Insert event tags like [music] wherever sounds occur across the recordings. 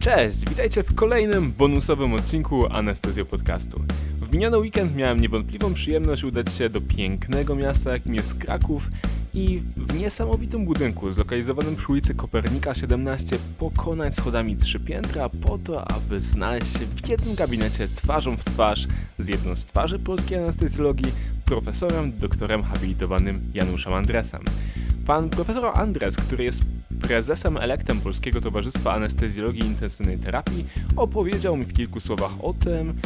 Cześć, witajcie w kolejnym bonusowym odcinku Anestezjo Podcastu. W miniony weekend miałem niewątpliwą przyjemność udać się do pięknego miasta, jakim jest Kraków i w niesamowitym budynku zlokalizowanym przy ulicy Kopernika 17 pokonać schodami trzy piętra po to, aby znaleźć się w jednym gabinecie twarzą w twarz z jedną z twarzy polskiej anestezjologii, profesorem, doktorem habilitowanym Januszem Andresem. Pan profesor Andres, który jest prezesem elektem Polskiego Towarzystwa Anestezjologii i Intensywnej Terapii, opowiedział mi w kilku słowach o tym,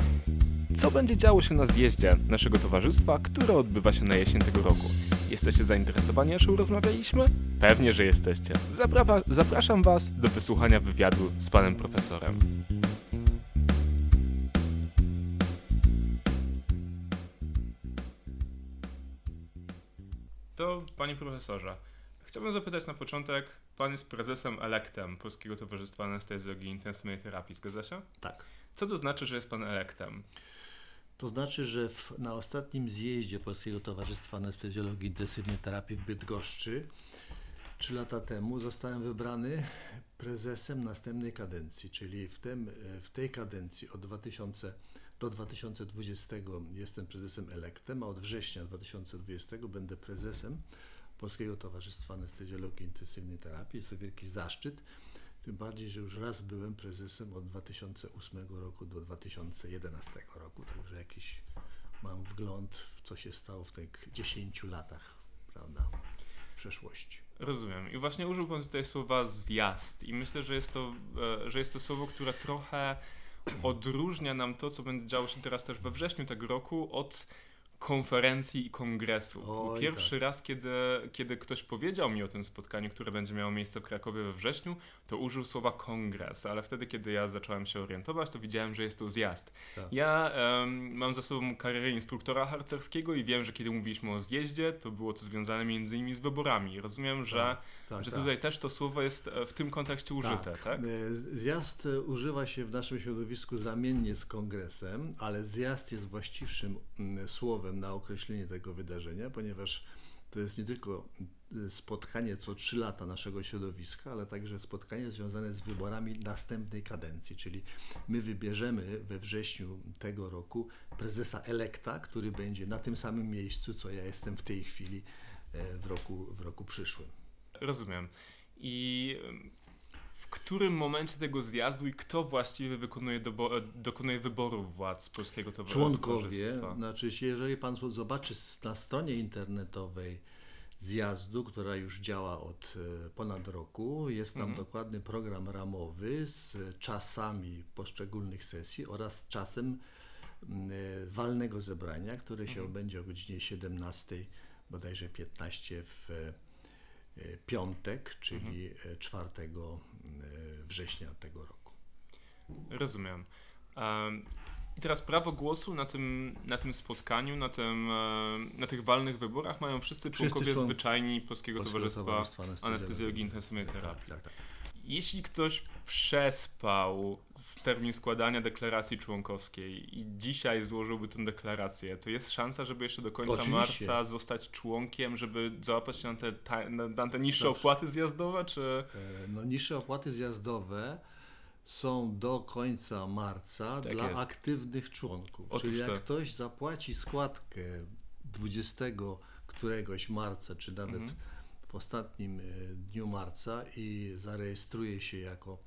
co będzie działo się na zjeździe naszego towarzystwa, które odbywa się na jesień tego roku. Jesteście zainteresowani, jak rozmawialiśmy? Pewnie, że jesteście. Zaprawa, zapraszam Was do wysłuchania wywiadu z panem profesorem. To, panie profesorze, chciałbym zapytać na początek, pan jest prezesem elektem Polskiego Towarzystwa Anestezjologii i Intensywnej Terapii, zgadza się? Tak. Co to znaczy, że jest pan elektem? To znaczy, że w, na ostatnim zjeździe Polskiego Towarzystwa Anestezjologii i Intensywnej Terapii w Bydgoszczy trzy lata temu zostałem wybrany prezesem następnej kadencji, czyli w, tym, w tej kadencji od 2000 do 2020 jestem prezesem elektem, a od września 2020 będę prezesem Polskiego Towarzystwa Anestezjologii Intensywnej Terapii. Jest to wielki zaszczyt, tym bardziej, że już raz byłem prezesem od 2008 roku do 2011 roku, także jakiś mam wgląd w co się stało w tych 10 latach, prawda, w przeszłości. Rozumiem. I właśnie użył Pan tutaj słowa zjazd i myślę, że jest to, e, że jest to słowo, które trochę odróżnia nam to, co będzie działo się teraz też we wrześniu tego roku od konferencji i kongresów. Oj, Pierwszy tak. raz, kiedy, kiedy ktoś powiedział mi o tym spotkaniu, które będzie miało miejsce w Krakowie we wrześniu, to użył słowa kongres, ale wtedy, kiedy ja zacząłem się orientować, to widziałem, że jest to zjazd. Tak. Ja um, mam za sobą karierę instruktora harcerskiego i wiem, że kiedy mówiliśmy o zjeździe, to było to związane między innymi z wyborami. Rozumiem, że, tak, tak, że tak. tutaj też to słowo jest e, w tym kontekście użyte, tak? tak? E, zjazd e, używa się w naszym środowisku zamiennie z kongresem, ale zjazd jest właściwszym mm, słowem na określenie tego wydarzenia, ponieważ to jest nie tylko y, spotkanie co trzy lata naszego środowiska, ale także spotkanie związane z wyborami następnej kadencji, czyli my wybierzemy we wrześniu tego roku prezesa elekta, który będzie na tym samym miejscu, co ja jestem w tej chwili e, w roku, w roku przyszłym. Rozumiem. I w którym momencie tego zjazdu i kto właściwie wykonuje dokonuje wyborów władz Polskiego Towarzystwa? Członkowie, znaczy jeżeli Pan zobaczy na stronie internetowej zjazdu, która już działa od e, ponad roku, jest tam mhm. dokładny program ramowy z czasami poszczególnych sesji oraz czasem e, walnego zebrania, które się mhm. odbędzie o godzinie 17, bodajże 15 w E, piątek, czyli mhm. 4 e, e, września tego roku. Rozumiem. I teraz prawo głosu na tym, na tym spotkaniu, na, tym, na tych walnych wyborach mają wszyscy członkowie wszyscy zwyczajni Polskiego, Polskiego Towarzystwa, Towarzystwa Anestezjologii i Intensywnej Terapii. Tak, tak, tak. Jeśli ktoś przespał z termin składania deklaracji członkowskiej i dzisiaj złożyłby tę deklarację, to jest szansa, żeby jeszcze do końca Oczywiście. marca zostać członkiem, żeby załapać się na te, na, te niższe Dobrze. opłaty zjazdowe, czy... E, no niższe opłaty zjazdowe są do końca marca tak dla jest. aktywnych członków. Otóż Czyli jak to. ktoś zapłaci składkę 20 któregoś marca, czy nawet mhm w ostatnim e, dniu marca i zarejestruje się jako,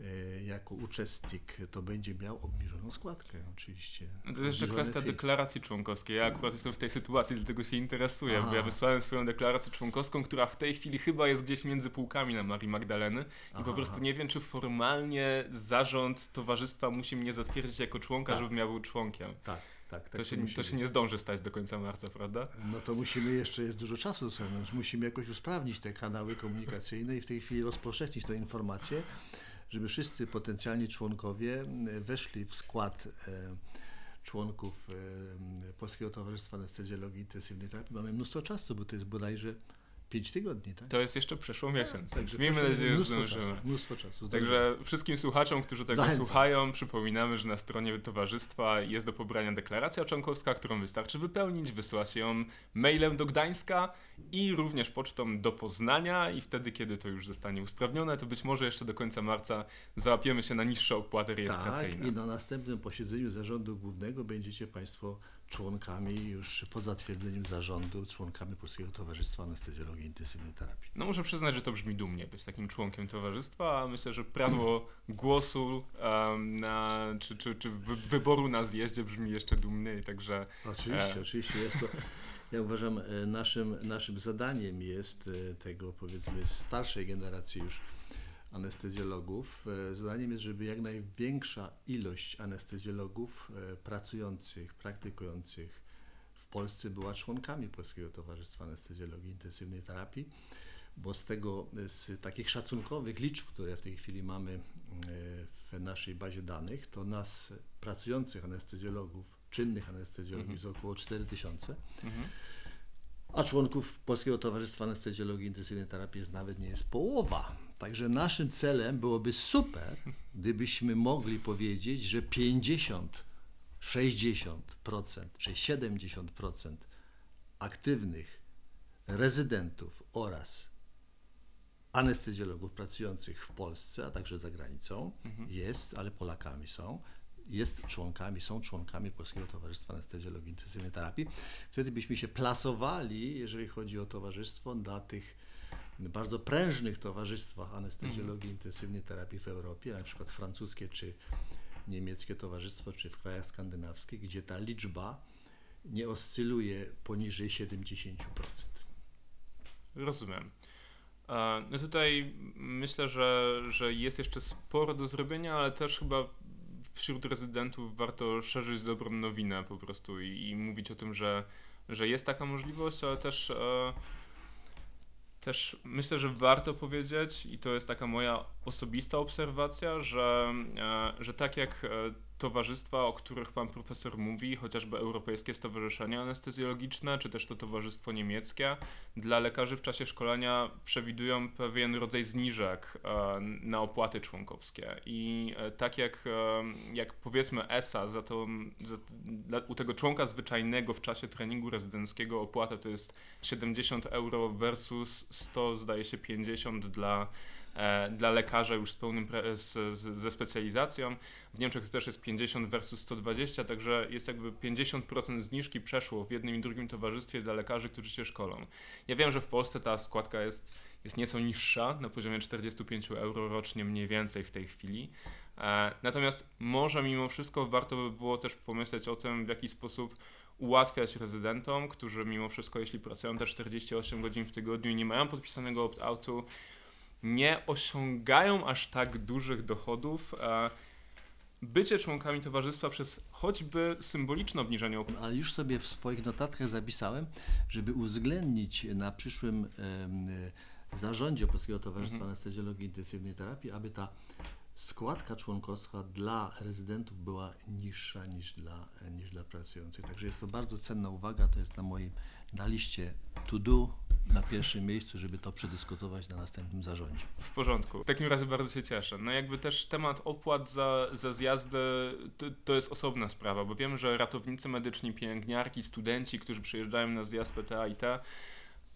e, jako uczestnik, to będzie miał obniżoną składkę oczywiście. No to jest jeszcze kwestia deklaracji członkowskiej. Ja akurat jestem w tej sytuacji, dlatego się interesuję, Aha. bo ja wysłałem swoją deklarację członkowską, która w tej chwili chyba jest gdzieś między półkami na Marii Magdaleny i Aha. po prostu nie wiem, czy formalnie zarząd towarzystwa musi mnie zatwierdzić jako członka, tak. żebym ja był członkiem. Tak. Tak, tak to, się, to się nie zdąży stać do końca marca, prawda? No to musimy jeszcze, jest dużo czasu, musimy jakoś usprawnić te kanały komunikacyjne i w tej chwili rozpowszechnić tę informację, żeby wszyscy potencjalni członkowie weszli w skład e, członków e, Polskiego Towarzystwa Anestezjologii Intensywnej Terapii. Mamy mnóstwo czasu, bo to jest bodajże 5 tygodni, tak? To jest jeszcze przeszło miesiąc, Tak, także miejmy nadzieję, że mnóstwo zdążymy. Czasu, mnóstwo czasu. Także wszystkim słuchaczom, którzy tego Zachęcam. słuchają, przypominamy, że na stronie towarzystwa jest do pobrania deklaracja członkowska, którą wystarczy wypełnić, wysłać ją mailem do Gdańska i również pocztą do Poznania i wtedy, kiedy to już zostanie usprawnione, to być może jeszcze do końca marca załapiemy się na niższe opłaty rejestracyjne. Tak, i na następnym posiedzeniu zarządu głównego będziecie Państwo członkami już po zatwierdzeniu zarządu, członkami Polskiego Towarzystwa Anestezjologii Intensywnej Terapii. No muszę przyznać, że to brzmi dumnie być takim członkiem towarzystwa, a myślę, że prawo głosu um, na, czy, czy, czy wy, wyboru na zjeździe brzmi jeszcze dumniej, także Oczywiście, E. oczywiście jest to. Ja uważam, e, naszym, naszym zadaniem jest e, tego powiedzmy starszej generacji już anestezjologów. e, Zadaniem jest, żeby jak największa ilość anestezjologów e, pracujących, praktykujących w Polsce była członkami Polskiego Towarzystwa Anestezjologii Intensywnej Terapii, bo z tego, e, z takich szacunkowych liczb, które w tej chwili mamy w naszej bazie danych, to nas pracujących anestezjologów, czynnych anestezjologów Mhm. jest około 4000, mhm. a członków Polskiego Towarzystwa Anestezjologii Intensywnej Terapii jest nawet nie jest połowa. Także naszym celem byłoby super, gdybyśmy mogli powiedzieć, że 50, 60% czy 70% aktywnych rezydentów oraz anestezjologów pracujących w Polsce, a także za granicą Mhm. jest, ale Polakami są, jest członkami, są członkami Polskiego Towarzystwa Anestezjologii Intensywnej Terapii. Wtedy byśmy się plasowali, jeżeli chodzi o towarzystwo, dla tych bardzo prężnych towarzystwach anestezjologii intensywnej terapii w Europie, na przykład francuskie czy niemieckie towarzystwo, czy w krajach skandynawskich, gdzie ta liczba nie oscyluje poniżej 70%. Rozumiem. No tutaj myślę, że, że jest jeszcze sporo do zrobienia, ale też chyba wśród rezydentów warto szerzyć dobrą nowinę po prostu i, i mówić o tym, że, że jest taka możliwość, ale też, e, też myślę, że warto powiedzieć, i to jest taka moja osobista obserwacja, że, e, że tak jak e, towarzystwa, o których pan profesor mówi, chociażby Europejskie Stowarzyszenie Anestezjologiczne, czy też to Towarzystwo Niemieckie, dla lekarzy w czasie szkolenia przewidują pewien rodzaj zniżek e, na opłaty członkowskie. I e, tak jak, e, jak powiedzmy ESA, za to, za, dla, u tego członka zwyczajnego w czasie treningu rezydenckiego opłata to jest 70 euro versus 100, zdaje się 50 dla dla lekarza już z pełnym z, z, ze specjalizacją. W Niemczech to też jest 50 versus 120, także jest jakby 50% zniżki przeszło w jednym i drugim towarzystwie dla lekarzy, którzy się szkolą. Ja wiem, że w Polsce ta składka jest, jest nieco niższa, na poziomie 45 euro rocznie mniej więcej w tej chwili. E, natomiast może mimo wszystko warto by było też pomyśleć o tym, w jaki sposób ułatwiać rezydentom, którzy mimo wszystko, jeśli pracują te 48 godzin w tygodniu i nie mają podpisanego opt-outu, nie osiągają aż tak dużych dochodów. e, Bycie członkami towarzystwa przez choćby symboliczne obniżenie opłaty. Ale już sobie w swoich notatkach zapisałem, żeby uwzględnić na przyszłym e, zarządzie Polskiego Towarzystwa Mhm. Anestezjologii Intensywnej Terapii, aby ta składka członkowska dla rezydentów była niższa niż dla, niż dla pracujących. Także jest to bardzo cenna uwaga, to jest na moim, na liście to do na pierwszym miejscu, żeby to przedyskutować na następnym zarządzie. W porządku. W takim razie bardzo się cieszę. No jakby też temat opłat za, za zjazdy to, to jest osobna sprawa, bo wiem, że ratownicy medyczni, pielęgniarki, studenci, którzy przyjeżdżają na zjazd PTA i T,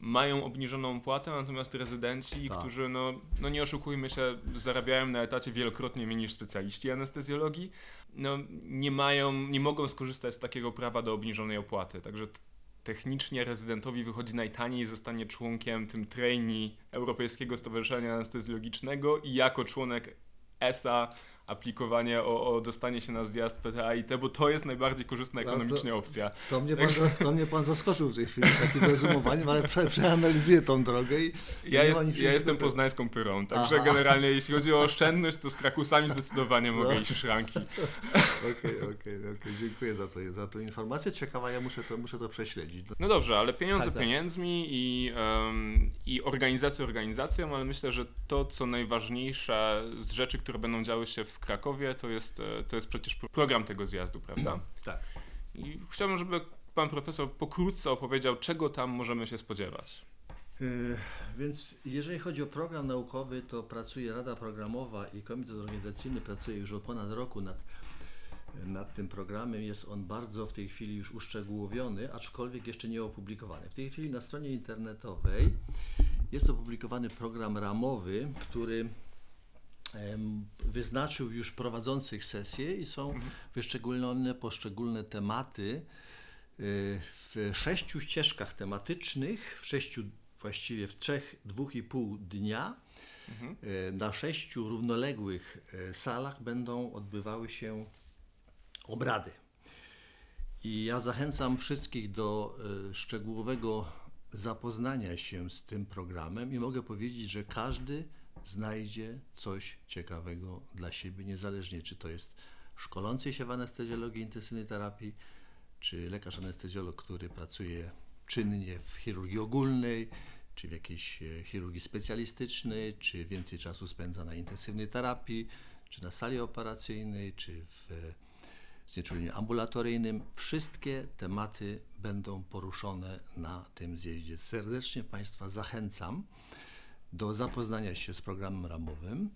mają obniżoną opłatę, natomiast rezydenci, Tak. którzy, no, no nie oszukujmy się, zarabiają na etacie wielokrotnie mniej niż specjaliści anestezjologii, no nie mają, nie mogą skorzystać z takiego prawa do obniżonej opłaty. Także technicznie rezydentowi wychodzi najtaniej, zostanie członkiem tym trainee Europejskiego Stowarzyszenia Anestezjologicznego i jako członek ESA aplikowanie o, o dostanie się na zjazd PTA i T, bo to jest najbardziej korzystna ekonomicznie opcja. To mnie, pan, za- to mnie pan zaskoczył w tej chwili takim rozumowaniem, ale prze, przeanalizuję tą drogę i Ja, jest, ja jestem poznańską pyrą, także Aha. generalnie jeśli chodzi o oszczędność, to z krakusami zdecydowanie mogę No. iść w szranki. [laughs] Okej, okej, okej. Dziękuję za, to, za tą informację. Ciekawa, ja muszę to, muszę to prześledzić. No dobrze, ale pieniądze Tak, tak. pieniędzmi i, em, i organizację organizacją, ale myślę, że to, co najważniejsze z rzeczy, które będą działy się w Krakowie, to jest, e, to jest przecież pro- program tego zjazdu, prawda? Tak. I chciałbym, żeby pan profesor pokrótce opowiedział, czego tam możemy się spodziewać. E, Więc jeżeli chodzi o program naukowy, to pracuje Rada Programowa i Komitet Organizacyjny pracuje już od ponad roku nad, nad tym programem. Jest on bardzo w tej chwili już uszczegółowiony, aczkolwiek jeszcze nie opublikowany. W tej chwili na stronie internetowej jest opublikowany program ramowy, który wyznaczył już prowadzących sesje i są wyszczególnione poszczególne tematy y, w sześciu ścieżkach tematycznych, w sześciu, właściwie w trzech, dwóch i pół dnia. Y, Na sześciu równoległych y, salach będą odbywały się obrady. I ja zachęcam wszystkich do szczegółowego zapoznania się z tym programem i mogę powiedzieć, że każdy znajdzie coś ciekawego dla siebie, niezależnie czy to jest szkolący się w anestezjologii intensywnej terapii, czy lekarz anestezjolog, który pracuje czynnie w chirurgii ogólnej, czy w jakiejś e, chirurgii specjalistycznej, czy więcej czasu spędza na intensywnej terapii, czy na sali operacyjnej, czy w e, znieczuleniu ambulatoryjnym. Wszystkie tematy będą poruszone na tym zjeździe. Serdecznie Państwa zachęcam do zapoznania się z programem ramowym.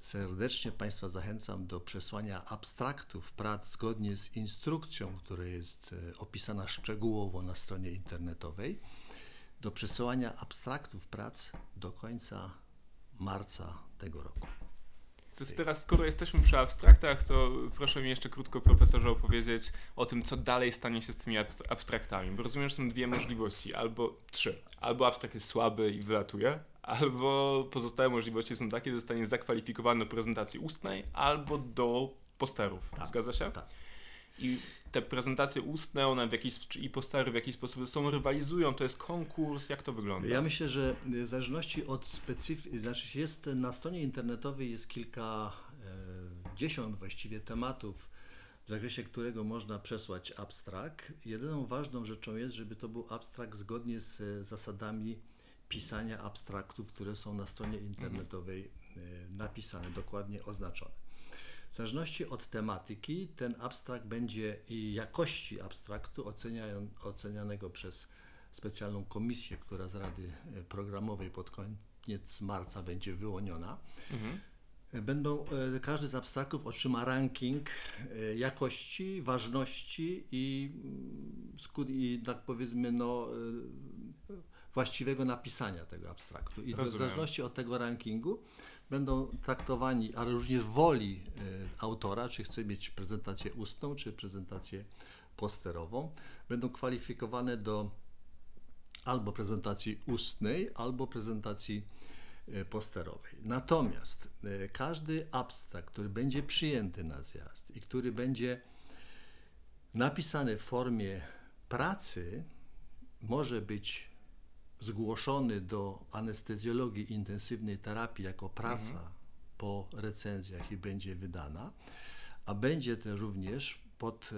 Serdecznie Państwa zachęcam do przesłania abstraktów prac zgodnie z instrukcją, która jest e, opisana szczegółowo na stronie internetowej, do przesyłania abstraktów prac do końca marca tego roku. To teraz, skoro jesteśmy przy abstraktach, to proszę mi jeszcze krótko, profesorze, opowiedzieć o tym, co dalej stanie się z tymi abst- abstraktami. Bo rozumiem, że są dwie możliwości, albo trzy. Albo abstrakt jest słaby i wylatuje, albo pozostałe możliwości są takie, że zostanie zakwalifikowany do prezentacji ustnej, albo do posterów. Tak. Zgadza się? Tak. I te prezentacje ustne, one w jakiś, czy i postery w jakiś sposób są, rywalizują, to jest konkurs, jak to wygląda? Ja myślę, że w zależności od specyfiki, znaczy jest na stronie internetowej jest kilka e, dziesiąt właściwie tematów, w zakresie którego można przesłać abstrakt. Jedyną ważną rzeczą jest, żeby to był abstrakt zgodnie z e, zasadami pisania abstraktów, które są na stronie internetowej e, napisane, dokładnie oznaczone. W zależności od tematyki ten abstrakt będzie i jakości abstraktu ocenianego przez specjalną komisję, która z Rady e, Programowej pod koniec marca będzie wyłoniona. Mhm. E, Będą, każdy z abstraktów otrzyma ranking jakości, ważności i, mm, i tak powiedzmy no, właściwego napisania tego abstraktu. I w zależności od tego rankingu będą traktowani, ale również woli e, autora, czy chce mieć prezentację ustną, czy prezentację posterową, będą kwalifikowane do albo prezentacji ustnej, albo prezentacji e, posterowej. Natomiast e, każdy abstrakt, który będzie przyjęty na zjazd i który będzie napisany w formie pracy, może być zgłoszony do anestezjologii intensywnej terapii jako praca po recenzjach i będzie wydana, a będzie też również pod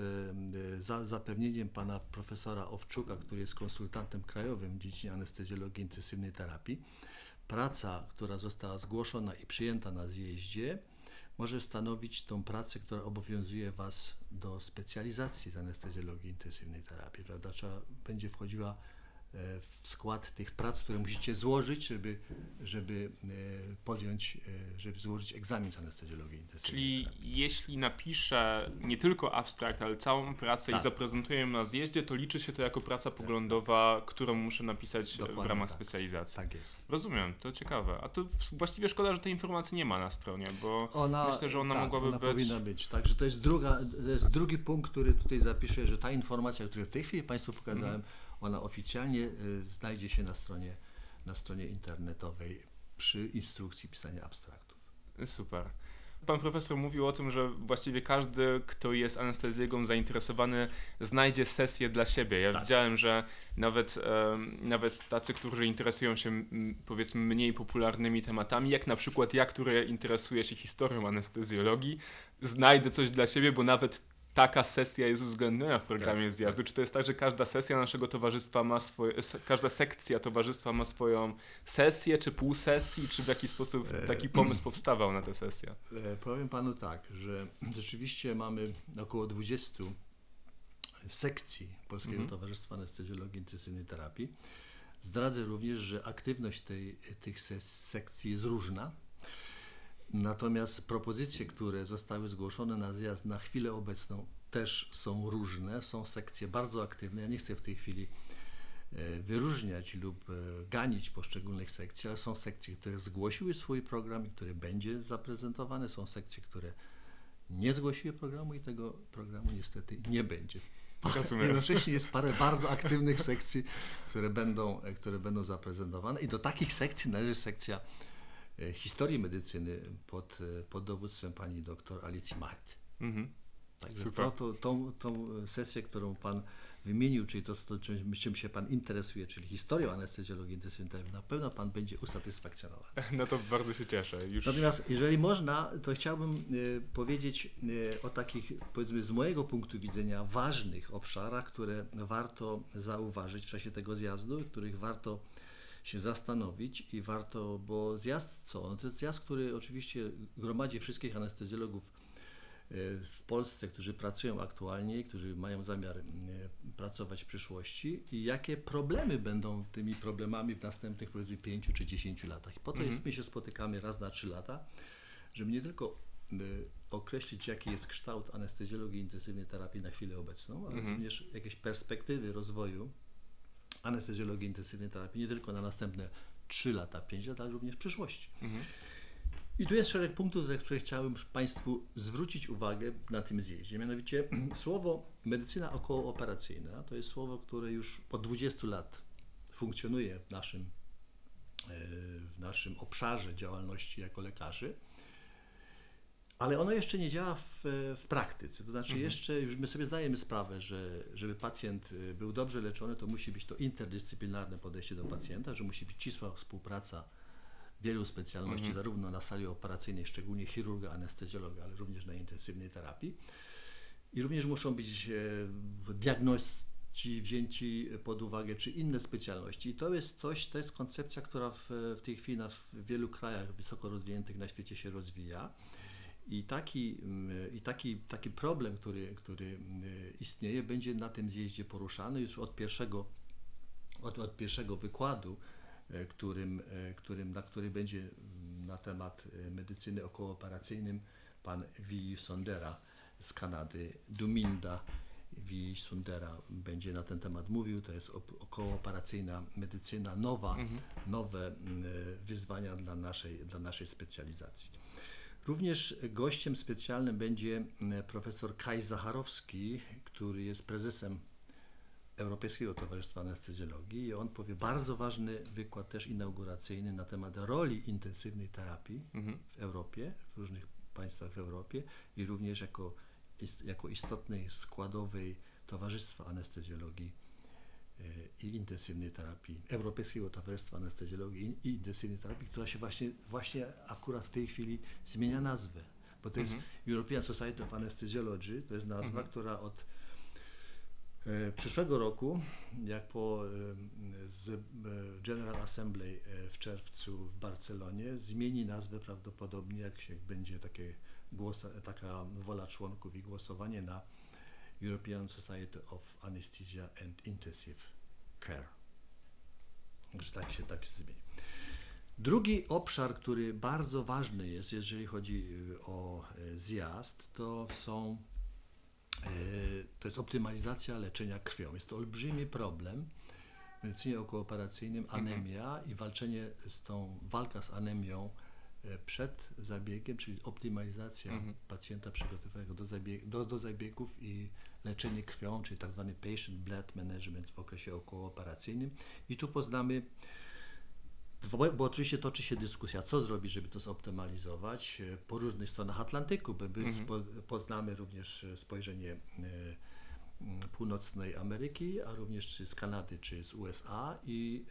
za, zapewnieniem pana profesora Owczuka, który jest konsultantem krajowym w dziedzinie anestezjologii intensywnej terapii, praca, która została zgłoszona i przyjęta na zjeździe, może stanowić tą pracę, która obowiązuje Was do specjalizacji z anestezjologii intensywnej terapii, prawda? Trzeba, będzie wchodziła w skład tych prac, które musicie złożyć, żeby, żeby e, podjąć, e, żeby złożyć egzamin z anestezjologii Czyli jeśli napiszę nie tylko abstrakt, ale całą pracę i Tak. zaprezentuję ją na zjeździe, to liczy się to jako praca poglądowa, którą muszę napisać w Dokładnie ramach tak. specjalizacji. Tak jest. Rozumiem, to ciekawe. A to w- właściwie szkoda, że tej informacji nie ma na stronie, bo Ona, myślę, że ona tak, mogłaby ona być... powinna być. Także to jest, druga, to jest drugi punkt, który tutaj zapiszę, że ta informacja, którą w tej chwili Państwu pokazałem, Mhm. Ona oficjalnie y, znajdzie się na stronie, na stronie internetowej przy instrukcji pisania abstraktów. Super. Pan profesor mówił o tym, że właściwie każdy, kto jest anestezjologą zainteresowany, znajdzie sesję dla siebie. Ja Tak. widziałem, że nawet, em, nawet tacy, którzy interesują się m, powiedzmy mniej popularnymi tematami, jak na przykład ja, który interesuje się historią anestezjologii, znajdę coś dla siebie, bo nawet taka sesja jest uwzględniona w programie Tak, zjazdu. Czy to jest tak, że każda sesja naszego towarzystwa ma swoje, każda sekcja towarzystwa ma swoją sesję, czy pół sesji, czy w jaki sposób E, taki pomysł powstawał na tę sesję? E, Powiem Panu tak, że [clears throat] rzeczywiście mamy około 20 sekcji Polskiego Mhm. Towarzystwa Anestezjologii Intensywnej Terapii. Zdradzę również, że aktywność tej, tych sekcji jest różna. Natomiast propozycje, które zostały zgłoszone na zjazd na chwilę obecną też są różne. Są sekcje bardzo aktywne. Ja nie chcę w tej chwili e, wyróżniać lub e, ganić poszczególnych sekcji, ale są sekcje, które zgłosiły swój program i które będzie zaprezentowane. Są sekcje, które nie zgłosiły programu i tego programu niestety nie będzie. Jednocześnie jest parę bardzo aktywnych sekcji, które będą, e, które będą zaprezentowane i do takich sekcji należy sekcja historii medycyny pod, pod dowództwem pani doktor Alicji Machet. Mhm. Także Super. to, to, tą, tą sesję, którą Pan wymienił, czyli to, to czym, czym się Pan interesuje, czyli historią anestezjologii intensywnej, na pewno Pan będzie usatysfakcjonowany. [laughs] No to bardzo się cieszę. Już... Natomiast jeżeli można, to chciałbym y, powiedzieć y, o takich, powiedzmy z mojego punktu widzenia, ważnych obszarach, które warto zauważyć w czasie tego zjazdu, których warto się zastanowić i warto, bo zjazd co? To jest zjazd, który oczywiście gromadzi wszystkich anestezjologów w Polsce, którzy pracują aktualnie którzy mają zamiar pracować w przyszłości i jakie problemy będą tymi problemami w następnych powiedzmy 5 czy 10 latach. Po to mhm. jest, my się spotykamy raz na 3 lata, żeby nie tylko określić, jaki jest kształt anestezjologii intensywnej terapii na chwilę obecną, ale mhm. również jakieś perspektywy rozwoju anestezjologii intensywnej terapii nie tylko na następne 3 lata, 5 lat, ale również w przyszłości. Mhm. I tu jest szereg punktów, na które chciałbym Państwu zwrócić uwagę na tym zjeździe. Mianowicie [clears throat] słowo medycyna okołooperacyjna to jest słowo, które już od 20 lat funkcjonuje w naszym, e, w naszym obszarze działalności jako lekarzy. Ale ono jeszcze nie działa w, w praktyce. To znaczy, mhm. jeszcze już my sobie zdajemy sprawę, że żeby pacjent e, był dobrze leczony, to musi być to interdyscyplinarne podejście do pacjenta, że musi być ścisła współpraca wielu specjalności, mhm. zarówno na sali operacyjnej, szczególnie chirurga, anestezjologa, ale również na intensywnej terapii. I również muszą być e, diagności wzięci pod uwagę, czy inne specjalności. I to jest coś, to jest koncepcja, która w, w tej chwili na, w wielu krajach wysoko rozwiniętych na świecie się rozwija. I taki, i taki, taki problem, który, który istnieje, będzie na tym zjeździe poruszany już od pierwszego, od, od pierwszego wykładu E, którym, e, którym, na który będzie mm, na temat e, medycyny okołooperacyjnym pan V. Sondera z Kanady, Duminda V. Sondera będzie na ten temat mówił. To jest okołooperacyjna medycyna, nowa, mhm. nowe mm, wyzwania dla naszej, dla naszej specjalizacji. Również gościem specjalnym będzie profesor Kaj Zacharowski, który jest prezesem Europejskiego Towarzystwa Anestezjologii i on powie bardzo ważny wykład też inauguracyjny na temat roli intensywnej terapii mhm. w Europie, w różnych państwach w Europie i również jako, jako istotnej składowej Towarzystwa Anestezjologii i intensywnej terapii, Europejskiego Towarzystwa Anestezjologii i intensywnej terapii, która się właśnie, właśnie akurat w tej chwili zmienia nazwę, bo to jest mhm. European Society of Anesthesiology, to jest nazwa, mhm. która od E, przyszłego roku, jak po e, z e, General Assembly w czerwcu w Barcelonie, zmieni nazwę prawdopodobnie, jak się będzie takie głos, taka wola członków i głosowanie na European Society of Anesthesia and Intensive Care. Że tak się tak zmieni. Drugi obszar, który bardzo ważny jest, jeżeli chodzi o zjazd, to są E, to jest optymalizacja leczenia krwią. Jest to olbrzymi problem w medycynie okooperacyjnym, mhm. anemia i walczenie z tą, walka z anemią przed zabiegiem, czyli optymalizacja mhm. pacjenta przygotowanego do, zabieg, do, do zabiegów i leczenie krwią, czyli tak zwany patient blood management w okresie okooperacyjnym. I tu poznamy bo, bo, oczywiście toczy się dyskusja, co zrobić, żeby to zoptymalizować e, po różnych stronach Atlantyku, by, by mhm. poznamy również e, spojrzenie e, północnej Ameryki, a również czy z Kanady, czy z USA i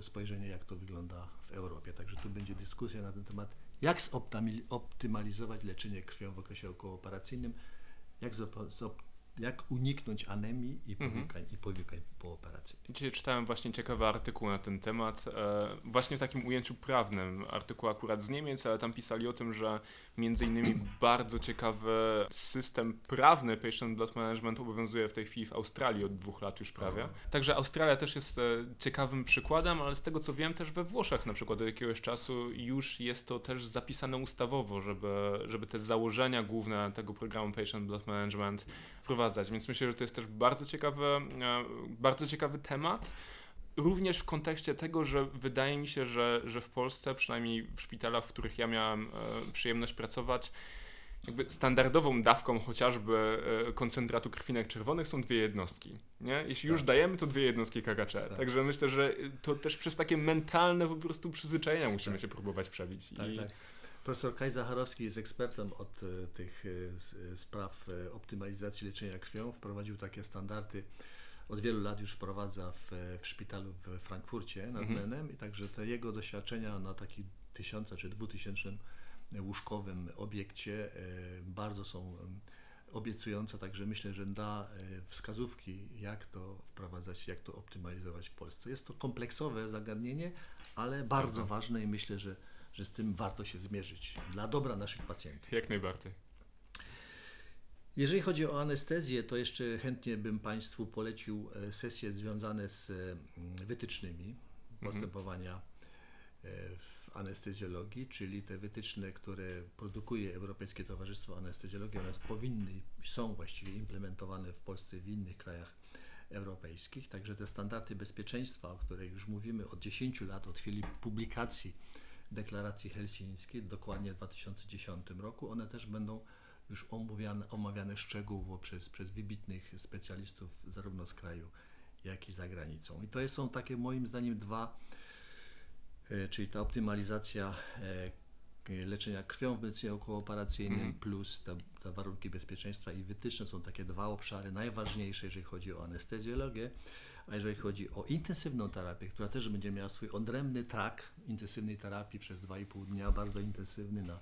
spojrzenie, jak to wygląda w Europie. Także tu będzie dyskusja na ten temat, jak zoptymalizować leczenie krwią w okresie okołooperacyjnym, jak jak uniknąć anemii i Mhm. powikłań, i powikłań pooperacyjnych. Dzisiaj czytałem właśnie ciekawy artykuł na ten temat, e, właśnie w takim ujęciu prawnym, artykuł akurat z Niemiec, ale tam pisali o tym, że między innymi [clears throat] bardzo ciekawy system prawny Patient Blood Management obowiązuje w tej chwili w Australii od dwóch lat już prawie. Aha. Także Australia też jest e, ciekawym przykładem, ale z tego co wiem też we Włoszech na przykład od jakiegoś czasu już jest to też zapisane ustawowo, żeby, żeby te założenia główne tego programu Patient Blood Management wprowadzać, więc myślę, że to jest też bardzo ciekawy, e, bardzo ciekawy temat. Również w kontekście tego, że wydaje mi się, że, że w Polsce, przynajmniej w szpitalach, w których ja miałem e, przyjemność pracować, jakby standardową dawką chociażby e, koncentratu krwinek czerwonych są dwie jednostki. Nie? Jeśli już Tak. dajemy, to dwie jednostki KKC. Tak. Także myślę, że to też przez takie mentalne po prostu przyzwyczajenia musimy Tak. się próbować przebić. Tak, I tak. Profesor Kaj Zacharowski jest ekspertem od e, tych e, e, spraw optymalizacji leczenia krwią. Wprowadził takie standardy. Od wielu lat już wprowadza w, w szpitalu w Frankfurcie nad Mhm. Menem i także te jego doświadczenia na takim tysiąca czy dwutysięcznym łóżkowym obiekcie bardzo są obiecujące, także myślę, że da wskazówki, jak to wprowadzać, jak to optymalizować w Polsce. Jest to kompleksowe zagadnienie, ale bardzo ważne i myślę, że, że z tym warto się zmierzyć dla dobra naszych pacjentów. jak najbardziej. Jeżeli chodzi o anestezję, to jeszcze chętnie bym Państwu polecił e, sesje związane z e, mm, wytycznymi postępowania e, w anestezjologii, czyli te wytyczne, które produkuje Europejskie Towarzystwo Anestezjologii, one powinny, są właściwie implementowane w Polsce w innych krajach europejskich. Także te standardy bezpieczeństwa, o których już mówimy od 10 lat, od chwili publikacji deklaracji helsińskiej, dokładnie w 2010 roku, one też będą już omówiane, omawiane szczegółowo przez, przez wybitnych specjalistów zarówno z kraju, jak i za granicą. I to są takie moim zdaniem dwa, e, czyli ta optymalizacja e, leczenia krwią w medycynie okołooperacyjnym Mhm. plus te, te warunki bezpieczeństwa i wytyczne są takie dwa obszary najważniejsze, jeżeli chodzi o anestezjologię, a jeżeli chodzi o intensywną terapię, która też będzie miała swój odrębny trak intensywnej terapii przez 2,5 dnia, bardzo intensywny na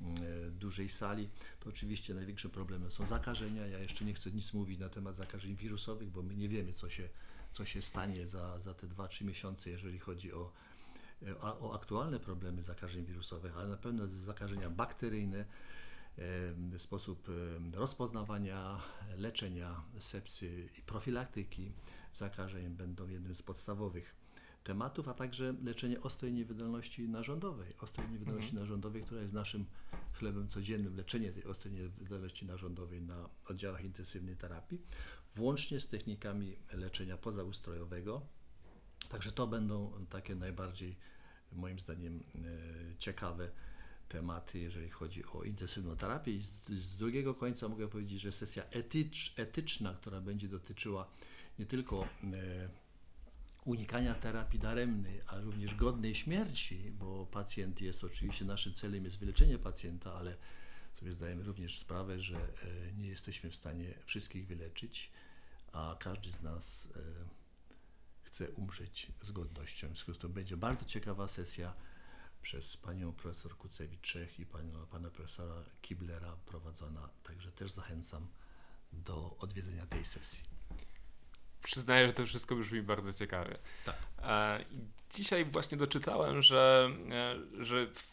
mm, e, dużej sali, to oczywiście największym problemem są zakażenia. Ja jeszcze nie chcę nic mówić na temat zakażeń wirusowych, bo my nie wiemy, co się, co się stanie za, za te 2-3 miesiące, jeżeli chodzi o, e, o, aktualne problemy zakażeń wirusowych, ale na pewno zakażenia bakteryjne, sposób rozpoznawania, leczenia sepsy i profilaktyki zakażeń będą jednym z podstawowych tematów, a także leczenie ostrej niewydolności narządowej. Ostrej niewydolności Mhm. narządowej, która jest naszym chlebem codziennym, leczenie tej ostrej niewydolności narządowej na oddziałach intensywnej terapii, włącznie z technikami leczenia pozaustrojowego. Także to będą takie najbardziej, moim zdaniem, e, ciekawe tematy, jeżeli chodzi o intensywną terapię. I z, z drugiego końca mogę powiedzieć, że sesja etycz, etyczna, która będzie dotyczyła nie tylko e, unikania terapii daremnej, a również godnej śmierci, bo pacjent jest oczywiście naszym celem jest wyleczenie pacjenta, ale sobie zdajemy również sprawę, że e, nie jesteśmy w stanie wszystkich wyleczyć, a każdy z nas e, chce umrzeć z godnością. W związku z tym będzie bardzo ciekawa sesja przez panią profesor Kucewicz-Czech i panią, pana profesora Kiblera prowadzona, także też zachęcam do odwiedzenia tej sesji. Przyznaję, że to wszystko brzmi bardzo ciekawie. Tak. E, dzisiaj właśnie doczytałem, że, e, że w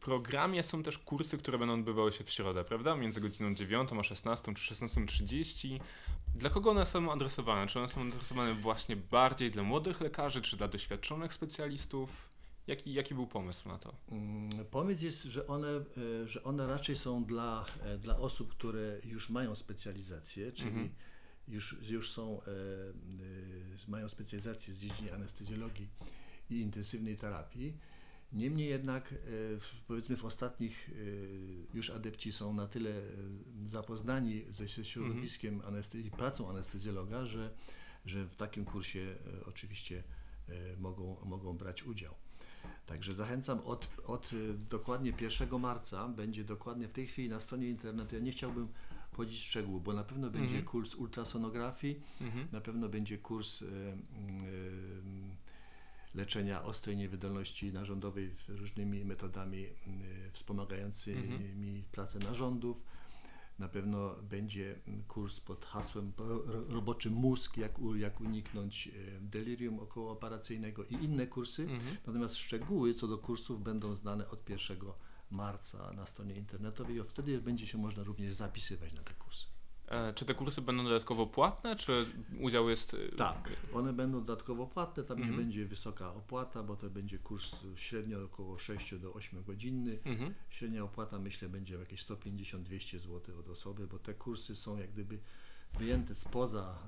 programie są też kursy, które będą odbywały się w środę, prawda? Między godziną 9 a 16 czy 16.30. Dla kogo one są adresowane? Czy one są adresowane właśnie bardziej dla młodych lekarzy, czy dla doświadczonych specjalistów? Jaki, jaki był pomysł na to? Mm, Pomysł jest, że one, e, że one raczej są dla, e, dla osób, które już mają specjalizację, czyli Mhm. już, już są, e, mają specjalizację z dziedziny anestezjologii i intensywnej terapii. Niemniej jednak, powiedzmy, w ostatnich już adepci są na tyle zapoznani ze środowiskiem anestezji, pracą anestezjologa, że, że w takim kursie oczywiście mogą, mogą brać udział. Także zachęcam od, od y, dokładnie 1 marca będzie dokładnie w tej chwili na stronie internetu. Ja nie chciałbym wchodzić w szczegóły, bo na pewno będzie Mhm. kurs ultrasonografii, Mhm. na pewno będzie kurs y, y, leczenia ostrej niewydolności narządowej różnymi metodami y, wspomagającymi pracę narządów. Na pewno będzie kurs pod hasłem roboczy mózg, jak, jak uniknąć delirium okołooperacyjnego i inne kursy. Mhm. Natomiast szczegóły co do kursów będą znane od 1 marca na stronie internetowej, a wtedy będzie się można również zapisywać na te kursy. E, czy te kursy będą dodatkowo płatne, czy udział jest... E, tak, one będą dodatkowo płatne, tam mhm. nie będzie wysoka opłata, bo to będzie kurs średnio około 6 do 8 godzinny. Mhm. Średnia opłata myślę będzie jakieś 150-200 zł od osoby, bo te kursy są jak gdyby wyjęte spoza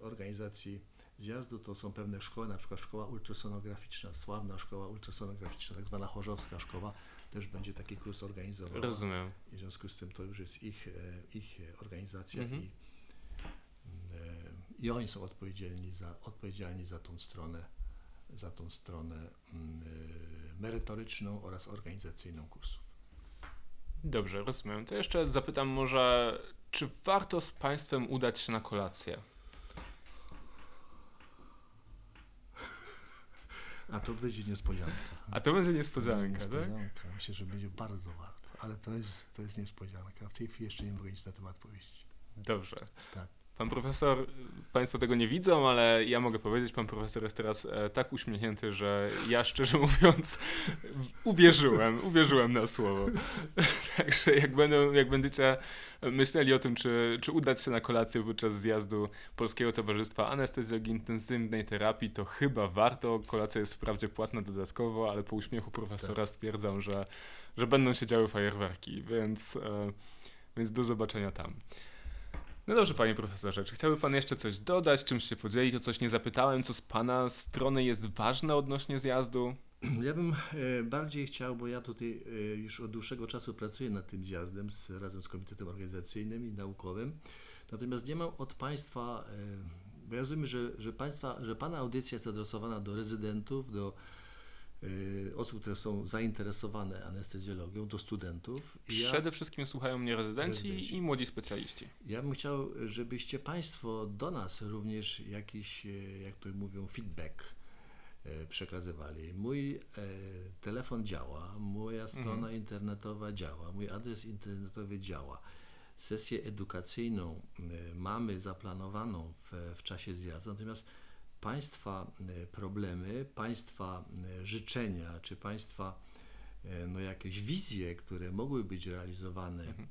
y, organizacji zjazdu, to są pewne szkoły, na przykład szkoła ultrasonograficzna, sławna szkoła ultrasonograficzna, tak zwana chorzowska szkoła, też będzie taki kurs organizowany. Rozumiem. I w związku z tym to już jest ich, e, ich organizacja mhm. i, e, i oni są odpowiedzialni za, odpowiedzialni za tą stronę, za tą stronę mm, e, merytoryczną oraz organizacyjną kursów. Dobrze, rozumiem. To jeszcze zapytam może, czy warto z Państwem udać się na kolację? A to będzie niespodzianka. A to będzie niespodzianka, niespodzianka. tak? Myślę, że będzie bardzo warto, ale to jest, to jest niespodzianka. W tej chwili jeszcze nie mogę nic na temat powiedzieć. Dobrze. Tak. Pan profesor, Państwo tego nie widzą, ale ja mogę powiedzieć, pan profesor jest teraz e, tak uśmiechnięty, że ja szczerze [laughs] mówiąc uwierzyłem, uwierzyłem na słowo. [laughs] Także jak, będą, jak będziecie myśleli o tym, czy, czy udać się na kolację podczas zjazdu Polskiego Towarzystwa Anestezjologii Intensywnej Terapii, to chyba warto. Kolacja jest wprawdzie płatna dodatkowo, ale po uśmiechu profesora tak. stwierdzam, że, że będą się działy fajerwerki, więc, e, więc do zobaczenia tam. No dobrze, panie profesorze, czy chciałby pan jeszcze coś dodać, czymś się podzielić, o coś nie zapytałem, co z pana strony jest ważne odnośnie zjazdu? Ja bym e, bardziej chciał, bo ja tutaj e, już od dłuższego czasu pracuję nad tym zjazdem z, razem z Komitetem Organizacyjnym i Naukowym, natomiast nie mam od państwa, e, bo ja rozumiem, że, że, państwa, że pana audycja jest adresowana do rezydentów, do osób, które są zainteresowane anestezjologią, do studentów. Ja, Przede wszystkim słuchają mnie rezydenci, rezydenci, i młodzi specjaliści. Ja bym chciał, żebyście Państwo do nas również jakiś, jak to mówią, feedback przekazywali. Mój e, telefon działa, moja strona mhm. internetowa działa, mój adres internetowy działa. Sesję edukacyjną mamy zaplanowaną w, w czasie zjazdu, natomiast Państwa e, problemy, Państwa e, życzenia, czy Państwa e, no, jakieś wizje, które mogły być realizowane, mhm.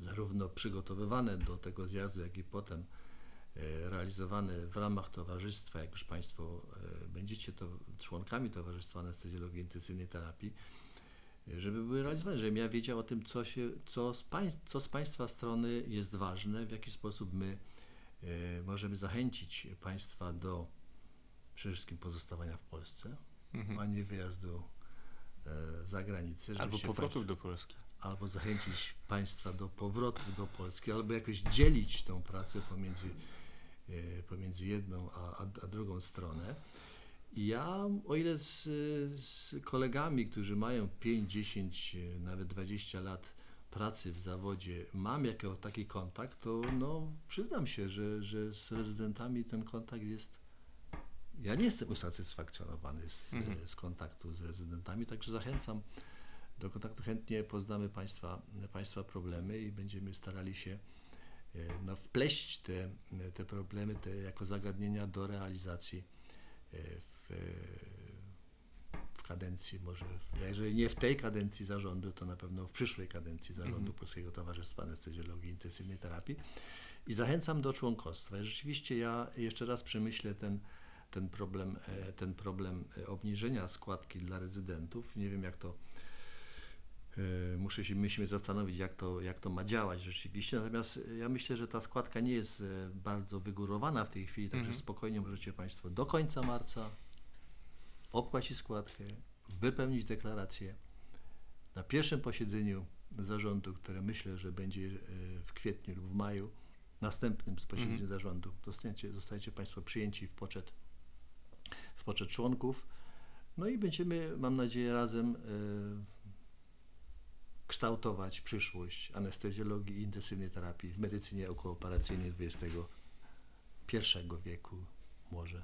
zarówno przygotowywane do tego zjazdu, jak i potem realizowane w ramach towarzystwa, jak już Państwo będziecie to członkami Towarzystwa Anestezjologii Intensywnej Terapii, żeby były realizowane, żebym ja wiedział o tym, co, się, co, z, państw, co z Państwa strony jest ważne, w jaki sposób my E, możemy zachęcić Państwa do przede wszystkim pozostawania w Polsce, mhm. a nie wyjazdu e, za granicę. Albo powrotu do Polski. Albo zachęcić Państwa do powrotu do Polski, albo jakoś dzielić tą pracę pomiędzy, e, pomiędzy jedną a, a, drugą stronę. I ja, o ile z, z kolegami, którzy mają 5, 10, nawet 20 lat pracy w zawodzie mam jakiś taki kontakt, to no, przyznam się, że, że z rezydentami ten kontakt jest. Ja nie jestem usatysfakcjonowany z, mhm. z kontaktu z rezydentami, także zachęcam do kontaktu. Chętnie poznamy Państwa, państwa problemy i będziemy starali się e, no, wpleść te, te problemy te jako zagadnienia do realizacji e, w kadencji, może jeżeli nie w tej kadencji zarządu, to na pewno w przyszłej kadencji zarządu mm. Polskiego Towarzystwa Anestezjologii Intensywnej Terapii. I zachęcam do członkostwa. I rzeczywiście ja jeszcze raz przemyślę ten, ten, problem, e, ten problem e, obniżenia składki dla rezydentów. Nie wiem, jak to e, muszę się, musimy zastanowić, jak to, jak to ma działać rzeczywiście. Natomiast ja myślę, że ta składka nie jest bardzo wygórowana w tej chwili, także -hmm. spokojnie możecie Państwo do końca marca opłacić składkę, wypełnić deklarację. Na pierwszym posiedzeniu zarządu, które myślę, że będzie e, w kwietniu lub w maju, następnym posiedzeniu mhm. zarządu, zostaniecie, zostajecie Państwo przyjęci w poczet, w poczet członków. No i będziemy, mam nadzieję, razem kształtować przyszłość anestezjologii i intensywnej terapii w medycynie okołooperacyjnej XXI wieku może.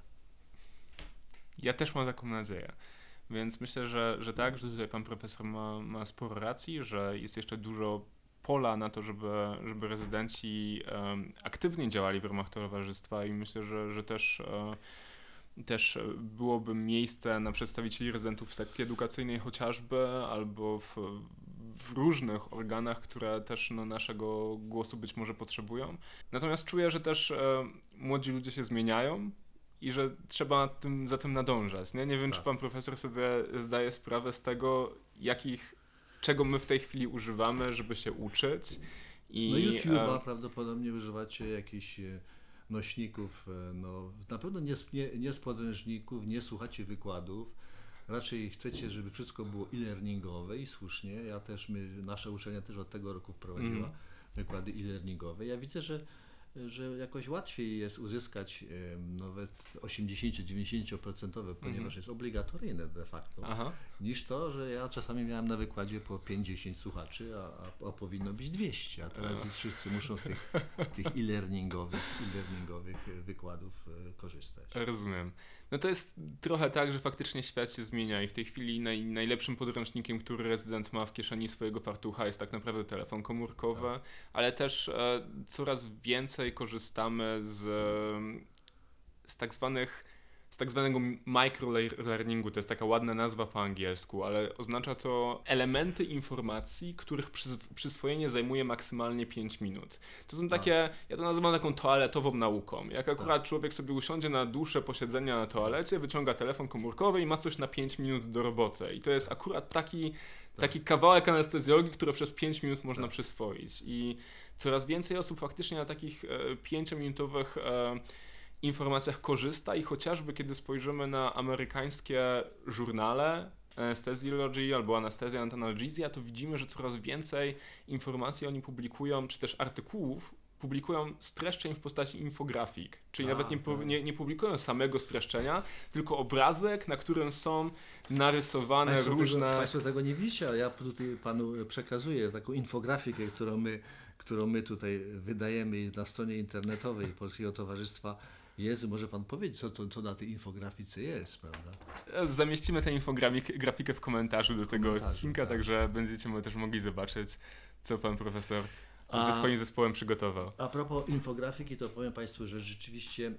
Ja też mam taką nadzieję. Więc myślę, że, że tak, że tutaj pan profesor ma, ma sporo racji, że jest jeszcze dużo pola na to, żeby, żeby rezydenci aktywnie działali w ramach towarzystwa i myślę, że, że też też byłoby miejsce na przedstawicieli rezydentów w sekcji edukacyjnej chociażby, albo w, w różnych organach, które też no, naszego głosu być może potrzebują. Natomiast czuję, że też e, młodzi ludzie się zmieniają i że trzeba tym, za tym nadążać. Nie, nie wiem, tak. czy pan profesor sobie zdaje sprawę z tego, jakich, czego my w tej chwili używamy, żeby się uczyć. I, no YouTube'a e... prawdopodobnie używacie jakichś e, nośników, e, no, na pewno nie, nie, nie z podręczników, nie słuchacie wykładów, raczej chcecie, żeby wszystko było e-learningowe i słusznie. Ja też, my, nasza uczelnia też od tego roku wprowadziła mm. wykłady e-learningowe. Ja widzę, że że jakoś łatwiej jest uzyskać nawet 80-90%, ponieważ mhm. jest obligatoryjne de facto, Aha. niż to, że ja czasami miałem na wykładzie po 50 słuchaczy, a, a, a powinno być 200, a teraz już wszyscy muszą tych, [laughs] tych e-learningowych, e-learningowych wykładów e, korzystać. Rozumiem. No to jest trochę tak, że faktycznie świat się zmienia i w tej chwili naj, najlepszym podręcznikiem, który rezydent ma w kieszeni swojego fartucha jest tak naprawdę telefon komórkowy, tak. ale też e, coraz więcej korzystamy z, z tak zwanych z tak zwanego microlearningu, to jest taka ładna nazwa po angielsku, ale oznacza to elementy informacji, których przyswojenie zajmuje maksymalnie 5 minut. To są takie, tak. ja to nazywam taką toaletową nauką. Jak akurat tak. człowiek sobie usiądzie na dłuższe posiedzenia na toalecie, wyciąga telefon komórkowy i ma coś na 5 minut do roboty. I to jest akurat taki, tak. taki kawałek anestezjologii, który przez 5 minut można tak. przyswoić. I coraz więcej osób faktycznie na takich e, 5-minutowych e, informacjach korzysta i chociażby kiedy spojrzymy na amerykańskie żurnale Anesthesiology albo Anesthesia and Analgesia, to widzimy, że coraz więcej informacji oni publikują, czy też artykułów publikują streszczeń w postaci infografik, czyli A, nawet nie, tak. nie, nie, publikują samego streszczenia, tylko obrazek, na którym są narysowane państwo różne... Tego, państwo tego nie widzicie, ale ja tutaj Panu przekazuję taką infografikę, którą my, którą my tutaj wydajemy na stronie internetowej Polskiego Towarzystwa jest, może Pan powiedzieć, co, to, co na tej infografice jest, prawda? Zamieścimy tę infografikę w komentarzu do tego odcinka, tak. także będziecie też mogli zobaczyć, co Pan Profesor a, ze swoim zespołem przygotował. A propos infografiki, to powiem Państwu, że rzeczywiście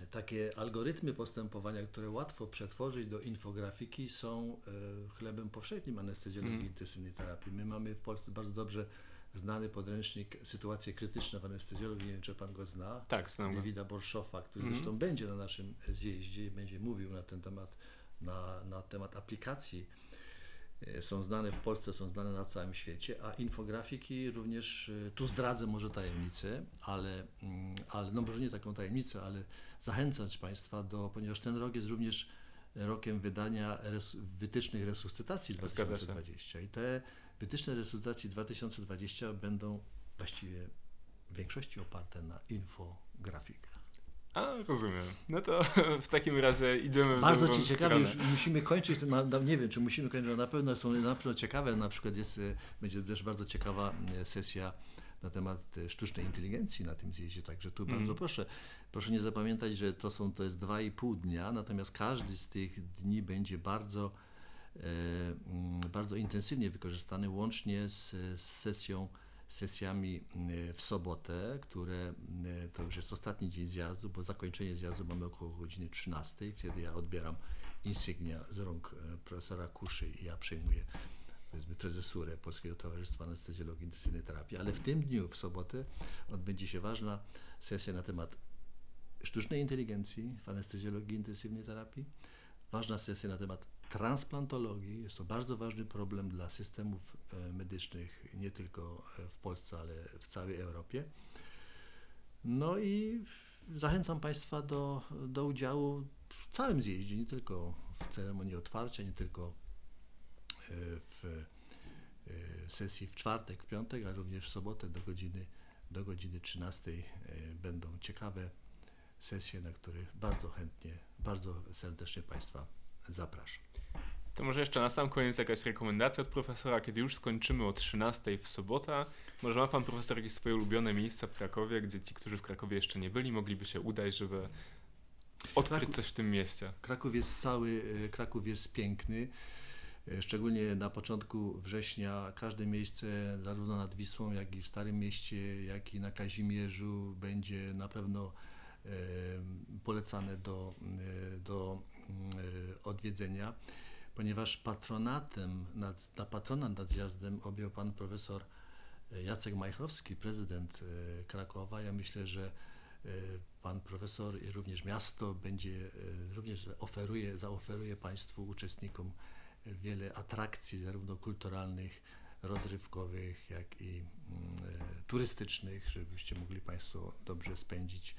e, takie algorytmy postępowania, które łatwo przetworzyć do infografiki są e, chlebem powszechnym anestezjologii mm. intensywnej terapii. My mamy w Polsce bardzo dobrze znany podręcznik Sytuacje krytyczne w anestezjologii, nie wiem czy pan go zna. Tak, znam Davida Borszowa, który mm. zresztą będzie na naszym zjeździe i będzie mówił na ten temat, na, na temat aplikacji. E, są znane w Polsce, są znane na całym świecie, a infografiki również, e, tu zdradzę może tajemnicę, ale, mm, ale no może nie taką tajemnicę, ale zachęcać Państwa do, ponieważ ten rok jest również rokiem wydania res, wytycznych resuscytacji 2020 i te Wytyczne resuscytacji 2020 będą właściwie w większości oparte na infografikach. A, rozumiem. No to [laughs] w takim razie idziemy w Bardzo Ci ciekawe, już musimy kończyć, nie wiem, czy musimy kończyć, na pewno są na pewno ciekawe, na przykład jest, e, będzie też bardzo ciekawa e, sesja na temat e, sztucznej inteligencji na tym zjeździe, także tu mm. bardzo proszę, proszę nie zapamiętać, że to są, to jest dwa i pół dnia, natomiast każdy z tych dni będzie bardzo bardzo intensywnie wykorzystany łącznie z, z sesją sesjami e, w sobotę, które e, to już jest ostatni dzień zjazdu, bo zakończenie zjazdu mamy około godziny 13, wtedy ja odbieram insygnia z rąk profesora Kuszy i ja przejmuję prezesurę Polskiego Towarzystwa Anestezjologii Intensywnej Terapii, ale w tym dniu, w sobotę, odbędzie się ważna sesja na temat sztucznej inteligencji w anestezjologii intensywnej terapii, ważna sesja na temat transplantologii. Jest to bardzo ważny problem dla systemów e, medycznych nie tylko e, w Polsce, ale w całej Europie. No i zachęcam Państwa do, do udziału w całym zjeździe, nie tylko w ceremonii otwarcia, nie tylko e, w sesji w czwartek, w piątek, ale również w sobotę do godziny, do godziny 13 będą ciekawe sesje, na które bardzo chętnie, bardzo serdecznie Państwa zapraszam. To może jeszcze na sam koniec jakaś rekomendacja od profesora, kiedy już skończymy o 13 w sobotę. Może ma pan profesor jakieś swoje ulubione miejsca w Krakowie, gdzie ci, którzy w Krakowie jeszcze nie byli, mogliby się udać, żeby odkryć Kraków, coś w tym mieście? Kraków jest cały, e, Kraków jest piękny. E, Szczególnie na początku września każde miejsce, zarówno nad Wisłą, jak i w Starym Mieście, jak i na Kazimierzu, będzie na pewno e, polecane do, do odwiedzenia, ponieważ patronatem, nad, na patronat nad zjazdem objął pan profesor Jacek Majchrowski, prezydent e, Krakowa. Ja myślę, że pan profesor i również miasto będzie również oferuje, zaoferuje państwu uczestnikom wiele atrakcji, zarówno kulturalnych, rozrywkowych, jak i mm, turystycznych, żebyście mogli Państwo dobrze spędzić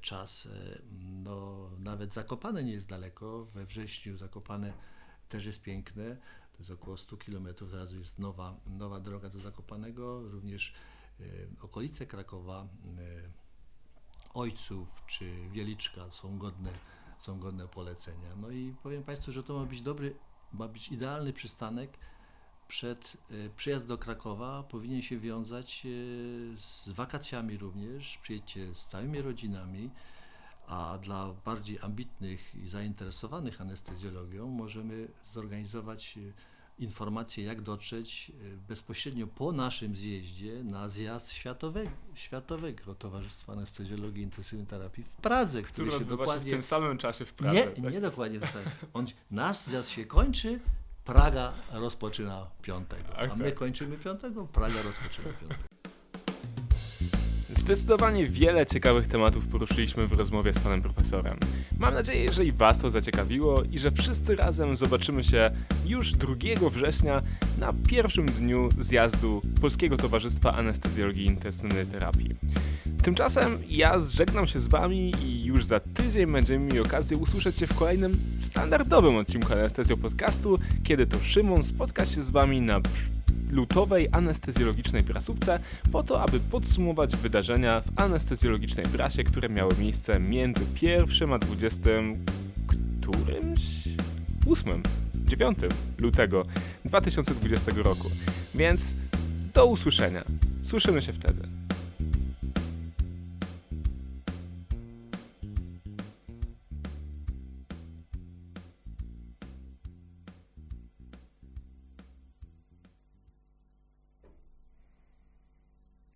czas. E, No, nawet Zakopane nie jest daleko. We wrześniu Zakopane też jest piękne. To jest około 100 km. Zaraz jest nowa, nowa droga do Zakopanego. Również e, okolice Krakowa, e, Ojców czy Wieliczka są godne, są godne polecenia. No i powiem Państwu, że to ma być dobry, ma być idealny przystanek przed e, przyjazd do Krakowa powinien się wiązać e, z wakacjami również. Przyjedźcie z całymi rodzinami, a dla bardziej ambitnych i zainteresowanych anestezjologią możemy zorganizować e, informacje, jak dotrzeć bezpośrednio po naszym zjeździe na zjazd Światowego, Światowego Towarzystwa Anestezjologii i Intensywnej Terapii w Pradze, który Który się odbywa się w dokładnie tym samym czasie w Pradze. nie, tak? nie dokładnie to samo. On, nasz zjazd się kończy, Praga rozpoczyna piątego. A my tak. kończymy piątego, Praga rozpoczyna piątego. Zdecydowanie wiele ciekawych tematów poruszyliśmy w rozmowie z panem profesorem. Mam nadzieję, że i was to zaciekawiło i że wszyscy razem zobaczymy się już 2 września na pierwszym dniu zjazdu Polskiego Towarzystwa Anestezjologii i Intensywnej Terapii. Tymczasem ja żegnam się z wami i już za tydzień będziemy mieli okazję usłyszeć się w kolejnym standardowym odcinku Anestezjo Podcastu, kiedy to Szymon spotka się z wami na lutowej anestezjologicznej prasówce po to, aby podsumować wydarzenia w anestezjologicznej prasie, które miały miejsce między 1 a 20 którymś? 8, 9 lutego 2020 roku. Więc do usłyszenia. Słyszymy się wtedy.